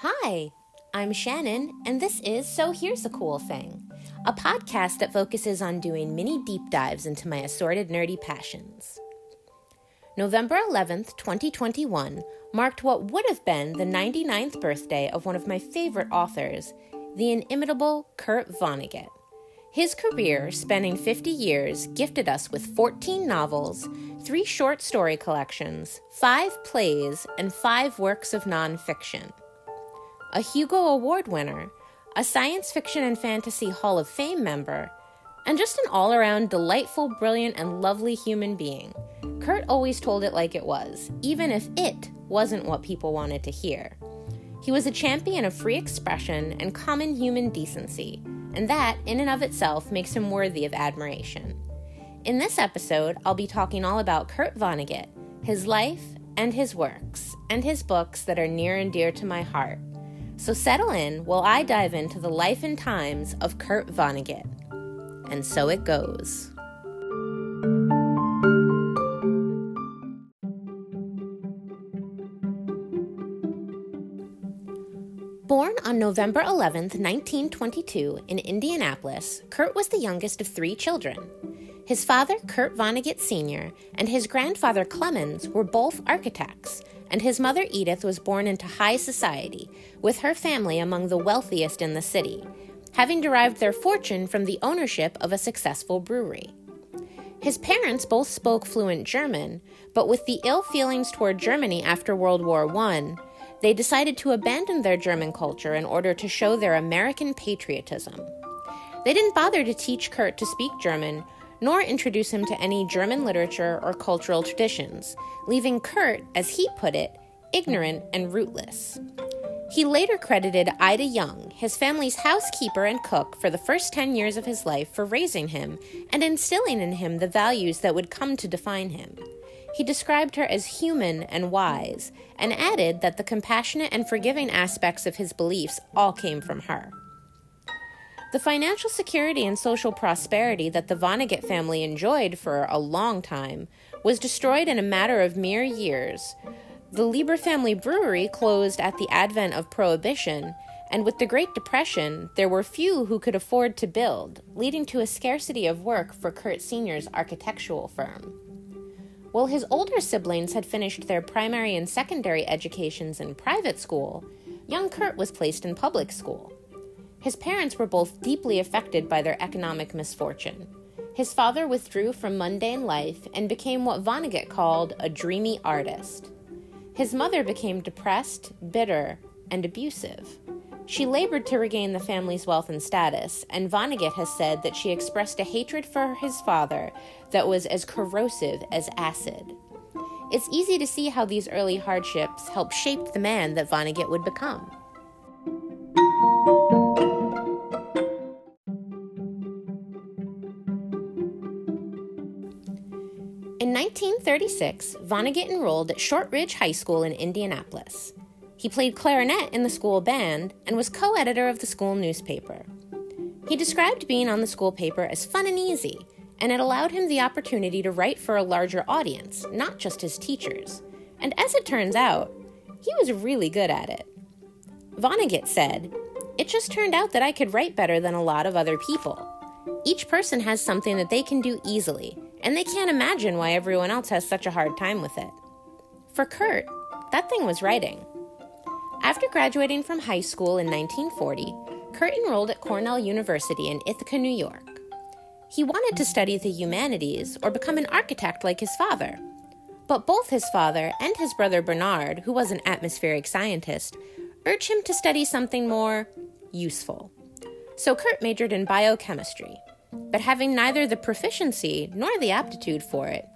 Hi, I'm Shannon, and this is So Here's a Cool Thing, a podcast that focuses on doing mini deep dives into my assorted nerdy passions. November 11th, 2021, marked what would have been the 99th birthday of one of my favorite authors, the inimitable Kurt Vonnegut. His career, spanning 50 years, gifted us with 14 novels, three short story collections, five plays, and five works of nonfiction. A Hugo Award winner, a Science Fiction and Fantasy Hall of Fame member, and just an all around delightful, brilliant, and lovely human being. Kurt always told it like it was, even if it wasn't what people wanted to hear. He was a champion of free expression and common human decency, and that, in and of itself, makes him worthy of admiration. In this episode, I'll be talking all about Kurt Vonnegut, his life and his works, and his books that are near and dear to my heart. So settle in while I dive into the life and times of Kurt Vonnegut. And so it goes. Born on November 11, 1922, in Indianapolis, Kurt was the youngest of three children. His father, Kurt Vonnegut Sr., and his grandfather, Clemens, were both architects, and his mother, Edith, was born into high society, with her family among the wealthiest in the city, having derived their fortune from the ownership of a successful brewery. His parents both spoke fluent German, but with the ill feelings toward Germany after World War I, they decided to abandon their German culture in order to show their American patriotism. They didn't bother to teach Kurt to speak German, nor introduce him to any German literature or cultural traditions, leaving Kurt, as he put it, ignorant and rootless. He later credited Ida Young, his family's housekeeper and cook, for the first 10 years of his life for raising him and instilling in him the values that would come to define him. He described her as human and wise, and added that the compassionate and forgiving aspects of his beliefs all came from her. The financial security and social prosperity that the Vonnegut family enjoyed for a long time was destroyed in a matter of mere years. The Lieber family brewery closed at the advent of Prohibition, and with the Great Depression, there were few who could afford to build, leading to a scarcity of work for Kurt Sr.'s architectural firm. While his older siblings had finished their primary and secondary educations in private school, young Kurt was placed in public school. His parents were both deeply affected by their economic misfortune. His father withdrew from mundane life and became what Vonnegut called a dreamy artist. His mother became depressed, bitter, and abusive. She labored to regain the family's wealth and status, and Vonnegut has said that she expressed a hatred for his father that was as corrosive as acid. It's easy to see how these early hardships helped shape the man that Vonnegut would become. 1936, Vonnegut enrolled at Shortridge High School in Indianapolis. He played clarinet in the school band and was co editor of the school newspaper. He described being on the school paper as fun and easy, and it allowed him the opportunity to write for a larger audience, not just his teachers. And as it turns out, he was really good at it. Vonnegut said, It just turned out that I could write better than a lot of other people. Each person has something that they can do easily, and they can't imagine why everyone else has such a hard time with it. For Kurt, that thing was writing. After graduating from high school in 1940, Kurt enrolled at Cornell University in Ithaca, New York. He wanted to study the humanities or become an architect like his father. But both his father and his brother Bernard, who was an atmospheric scientist, urged him to study something more useful. So Kurt majored in biochemistry. But having neither the proficiency nor the aptitude for it,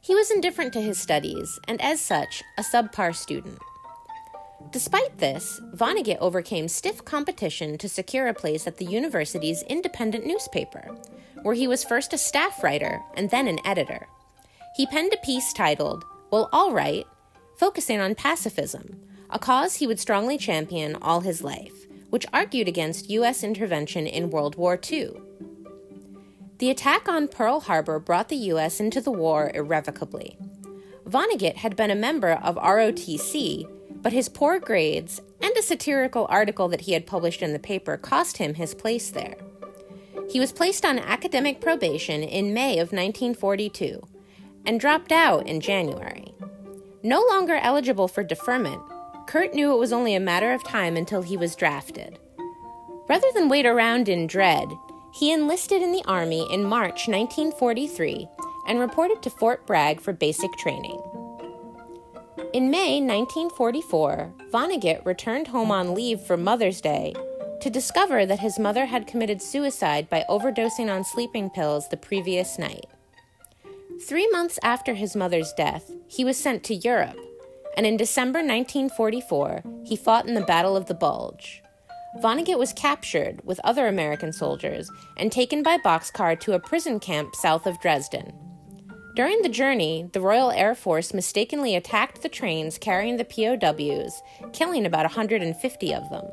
he was indifferent to his studies and, as such, a subpar student. Despite this, Vonnegut overcame stiff competition to secure a place at the university's independent newspaper, where he was first a staff writer and then an editor. He penned a piece titled, Well, All Right, focusing on pacifism, a cause he would strongly champion all his life, which argued against U.S. intervention in World War II. The attack on Pearl Harbor brought the U.S. into the war irrevocably. Vonnegut had been a member of ROTC but his poor grades and a satirical article that he had published in the paper cost him his place there. He was placed on academic probation in May of 1942 and dropped out in January. No longer eligible for deferment, Kurt knew it was only a matter of time until he was drafted. Rather than wait around in dread, he enlisted in the Army in March 1943 and reported to Fort Bragg for basic training. In May 1944, Vonnegut returned home on leave for Mother's Day to discover that his mother had committed suicide by overdosing on sleeping pills the previous night. Three months after his mother's death, he was sent to Europe, and in December 1944, he fought in the Battle of the Bulge. Vonnegut was captured with other American soldiers and taken by boxcar to a prison camp south of Dresden. During the journey, the Royal Air Force mistakenly attacked the trains carrying the POWs, killing about 150 of them.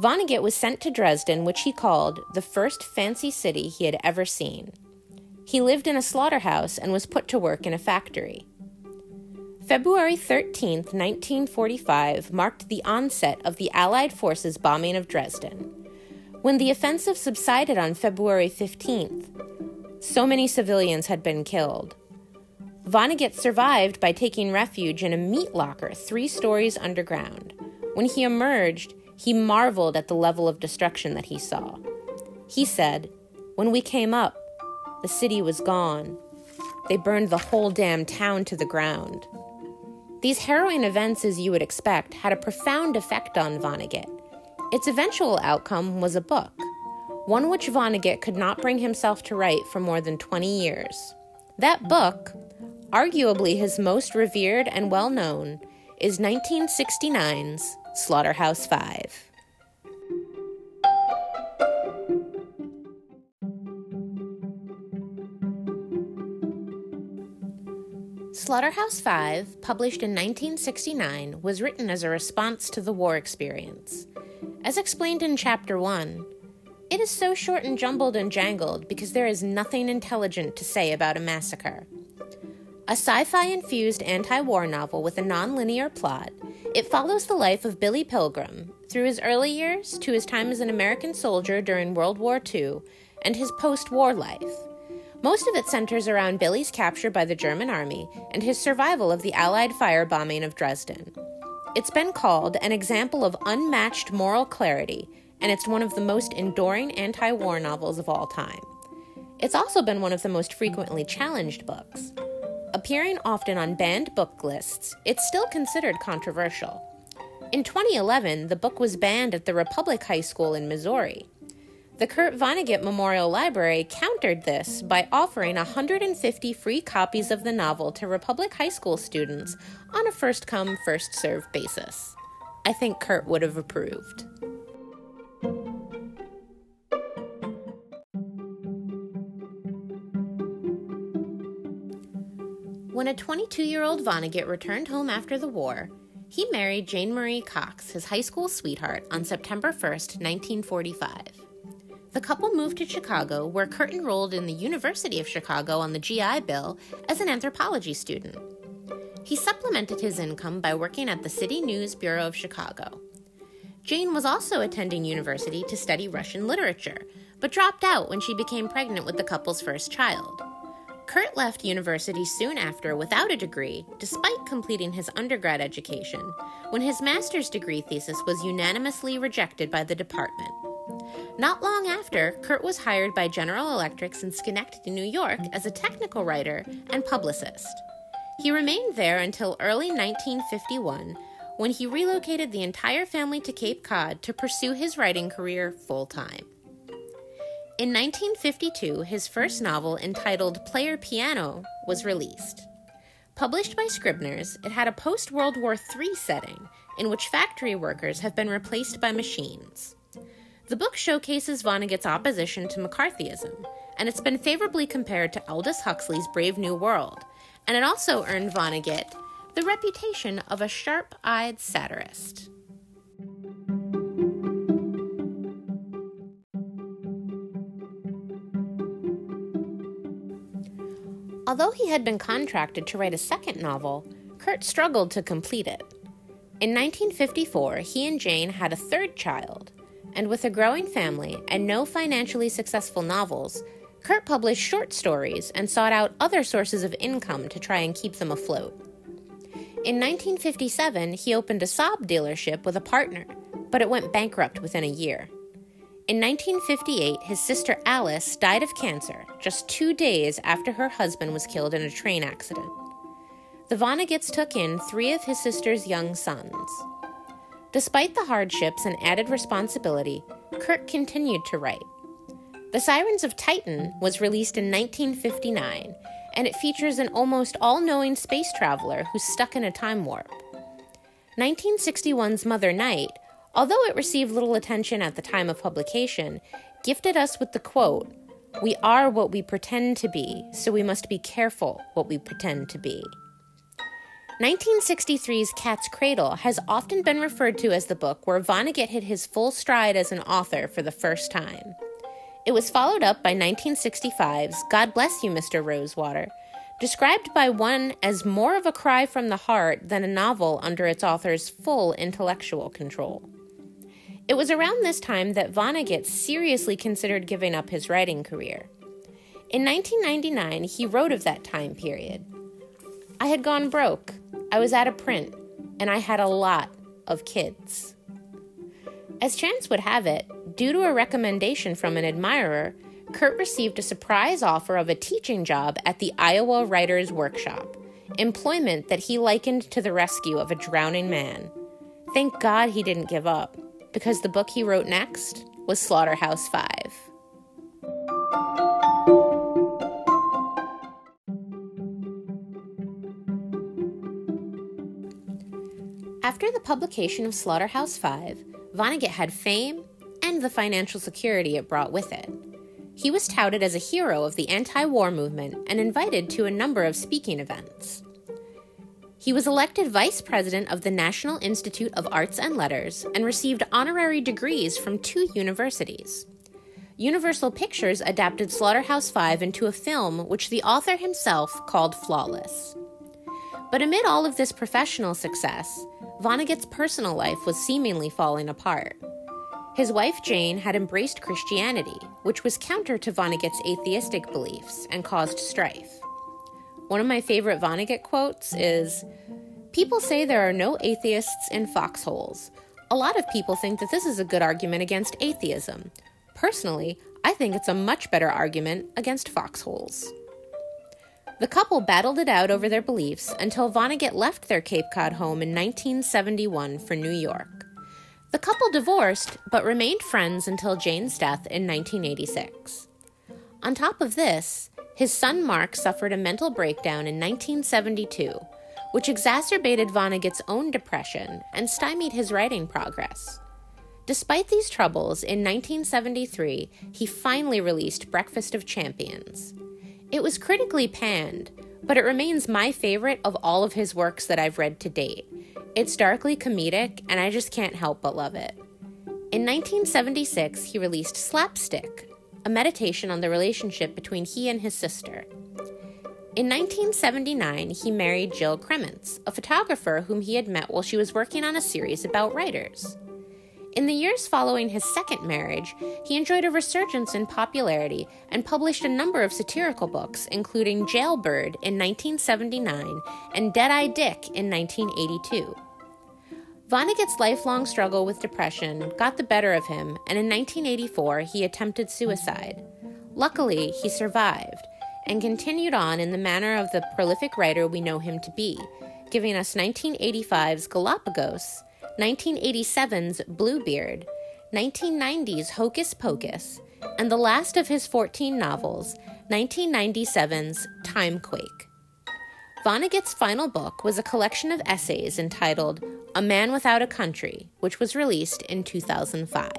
Vonnegut was sent to Dresden, which he called the first fancy city he had ever seen. He lived in a slaughterhouse and was put to work in a factory. February 13, 1945, marked the onset of the Allied forces' bombing of Dresden. When the offensive subsided on February 15th, so many civilians had been killed. Vonnegut survived by taking refuge in a meat locker three stories underground. When he emerged, he marveled at the level of destruction that he saw. He said, When we came up, the city was gone. They burned the whole damn town to the ground. These harrowing events, as you would expect, had a profound effect on Vonnegut. Its eventual outcome was a book, one which Vonnegut could not bring himself to write for more than 20 years. That book, arguably his most revered and well known, is 1969's Slaughterhouse Five. Slaughterhouse Five, published in 1969, was written as a response to the war experience. As explained in Chapter 1, it is so short and jumbled and jangled because there is nothing intelligent to say about a massacre. A sci fi infused anti war novel with a non linear plot, it follows the life of Billy Pilgrim through his early years to his time as an American soldier during World War II and his post war life. Most of it centers around Billy's capture by the German army and his survival of the Allied firebombing of Dresden. It's been called an example of unmatched moral clarity, and it's one of the most enduring anti war novels of all time. It's also been one of the most frequently challenged books. Appearing often on banned book lists, it's still considered controversial. In 2011, the book was banned at the Republic High School in Missouri. The Kurt Vonnegut Memorial Library countered this by offering 150 free copies of the novel to Republic High School students on a first come, first served basis. I think Kurt would have approved. When a 22 year old Vonnegut returned home after the war, he married Jane Marie Cox, his high school sweetheart, on September 1st, 1945 the couple moved to Chicago, where Kurt enrolled in the University of Chicago on the GI Bill as an anthropology student. He supplemented his income by working at the City News Bureau of Chicago. Jane was also attending university to study Russian literature, but dropped out when she became pregnant with the couple's first child. Kurt left university soon after without a degree, despite completing his undergrad education, when his master's degree thesis was unanimously rejected by the department. Not long after, Kurt was hired by General Electric in Schenectady, New York, as a technical writer and publicist. He remained there until early 1951 when he relocated the entire family to Cape Cod to pursue his writing career full time. In 1952, his first novel, entitled Player Piano, was released. Published by Scribner's, it had a post World War III setting in which factory workers have been replaced by machines. The book showcases Vonnegut's opposition to McCarthyism, and it's been favorably compared to Aldous Huxley's Brave New World, and it also earned Vonnegut the reputation of a sharp eyed satirist. Although he had been contracted to write a second novel, Kurt struggled to complete it. In 1954, he and Jane had a third child, and with a growing family and no financially successful novels, Kurt published short stories and sought out other sources of income to try and keep them afloat. In 1957, he opened a Saab dealership with a partner, but it went bankrupt within a year. In 1958, his sister Alice died of cancer just two days after her husband was killed in a train accident. The Vonnegut's took in three of his sister's young sons. Despite the hardships and added responsibility, Kurt continued to write. The Sirens of Titan was released in 1959, and it features an almost all knowing space traveler who's stuck in a time warp. 1961's Mother Night although it received little attention at the time of publication, gifted us with the quote We are what we pretend to be, so we must be careful what we pretend to be. 1963's Cat's Cradle has often been referred to as the book where Vonnegut hit his full stride as an author for the first time. It was followed up by 1965's God Bless You, Mr. Rosewater, described by one as more of a cry from the heart than a novel under its author's full intellectual control. It was around this time that Vonnegut seriously considered giving up his writing career. In 1999, he wrote of that time period. I had gone broke, I was out of print, and I had a lot of kids. As chance would have it, due to a recommendation from an admirer, Kurt received a surprise offer of a teaching job at the Iowa Writers Workshop, employment that he likened to the rescue of a drowning man. Thank God he didn't give up because the book he wrote next was Slaughterhouse Five. After the publication of Slaughterhouse Five, Vonnegut had fame and the financial security it brought with it. He was touted as a hero of the anti war movement and invited to a number of speaking events. He was elected vice president of the National Institute of Arts and Letters and received honorary degrees from two universities. Universal Pictures adapted Slaughterhouse Five into a film which the author himself called flawless. But amid all of this professional success, Vonnegut's personal life was seemingly falling apart. His wife Jane had embraced Christianity, which was counter to Vonnegut's atheistic beliefs and caused strife. One of my favorite Vonnegut quotes is People say there are no atheists in foxholes. A lot of people think that this is a good argument against atheism. Personally, I think it's a much better argument against foxholes. The couple battled it out over their beliefs until Vonnegut left their Cape Cod home in 1971 for New York. The couple divorced, but remained friends until Jane's death in 1986. On top of this, his son Mark suffered a mental breakdown in 1972, which exacerbated Vonnegut's own depression and stymied his writing progress. Despite these troubles, in 1973, he finally released Breakfast of Champions. It was critically panned, but it remains my favorite of all of his works that I've read to date. It's darkly comedic, and I just can't help but love it. In 1976, he released Slapstick, a meditation on the relationship between he and his sister. In 1979, he married Jill Krementz, a photographer whom he had met while she was working on a series about writers. In the years following his second marriage, he enjoyed a resurgence in popularity and published a number of satirical books, including Jailbird in 1979 and Deadeye Dick in 1982. Vonnegut's lifelong struggle with depression got the better of him, and in 1984 he attempted suicide. Luckily, he survived and continued on in the manner of the prolific writer we know him to be, giving us 1985's Galapagos, 1987's Bluebeard, 1990's Hocus Pocus, and the last of his 14 novels, 1997's Timequake. Vonnegut's final book was a collection of essays entitled A Man Without a Country, which was released in 2005.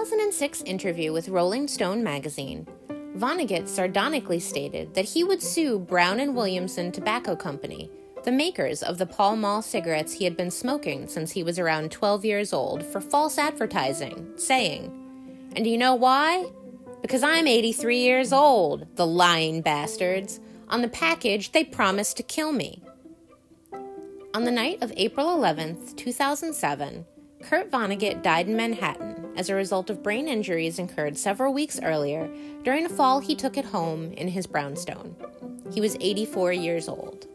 2006 interview with Rolling Stone magazine, Vonnegut sardonically stated that he would sue Brown and Williamson Tobacco Company the makers of the Pall Mall cigarettes he had been smoking since he was around 12 years old, for false advertising, saying, And do you know why? Because I'm 83 years old, the lying bastards. On the package, they promised to kill me. On the night of April 11th, 2007, Kurt Vonnegut died in Manhattan as a result of brain injuries incurred several weeks earlier during a fall he took at home in his brownstone. He was 84 years old.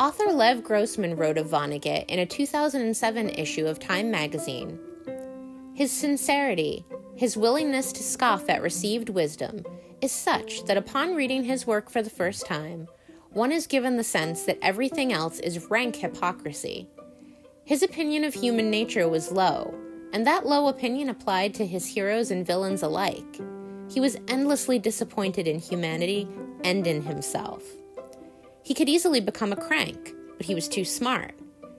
Author Lev Grossman wrote of Vonnegut in a 2007 issue of Time magazine. His sincerity, his willingness to scoff at received wisdom, is such that upon reading his work for the first time, one is given the sense that everything else is rank hypocrisy. His opinion of human nature was low, and that low opinion applied to his heroes and villains alike. He was endlessly disappointed in humanity and in himself. He could easily become a crank, but he was too smart.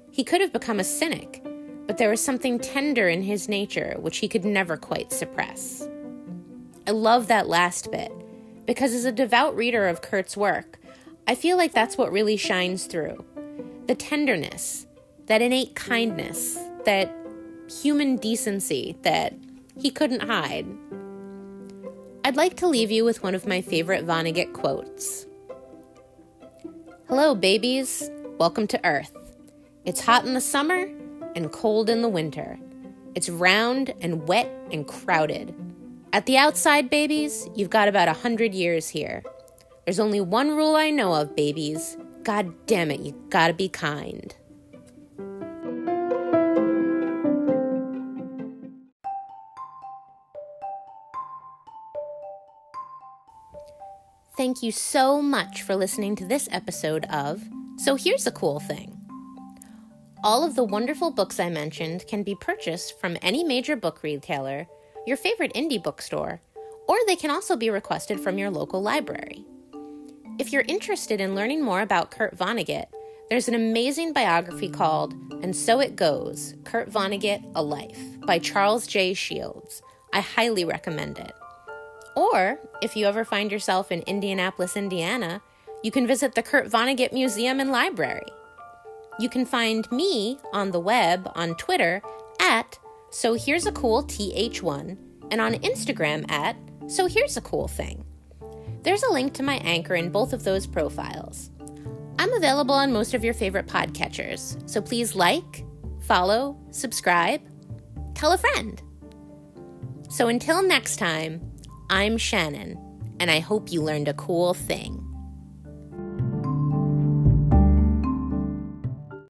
He could have become a cynic, but there was something tender in his nature which he could never quite suppress. I love that last bit, because as a devout reader of Kurt's work, I feel like that's what really shines through the tenderness, that innate kindness, that human decency that he couldn't hide. I'd like to leave you with one of my favorite Vonnegut quotes Hello, babies. Welcome to Earth. It's hot in the summer and cold in the winter. It's round and wet and crowded. At the outside, babies, you've got about a hundred years here. There's only one rule I know of, babies. God damn it, you gotta be kind. Thank you so much for listening to this episode of So Here's a Cool Thing. All of the wonderful books I mentioned can be purchased from any major book retailer, your favorite indie bookstore, or they can also be requested from your local library. If you're interested in learning more about Kurt Vonnegut, there's an amazing biography called And So It Goes Kurt Vonnegut A Life by Charles J. Shields. I highly recommend it. Or, if you ever find yourself in Indianapolis, Indiana, you can visit the Kurt Vonnegut Museum and Library. You can find me on the web on Twitter at So Here's a Cool TH1 and on Instagram at So Here's a Cool Thing. There's a link to my anchor in both of those profiles. I'm available on most of your favorite podcatchers, so please like, follow, subscribe, tell a friend. So until next time, I'm Shannon, and I hope you learned a cool thing.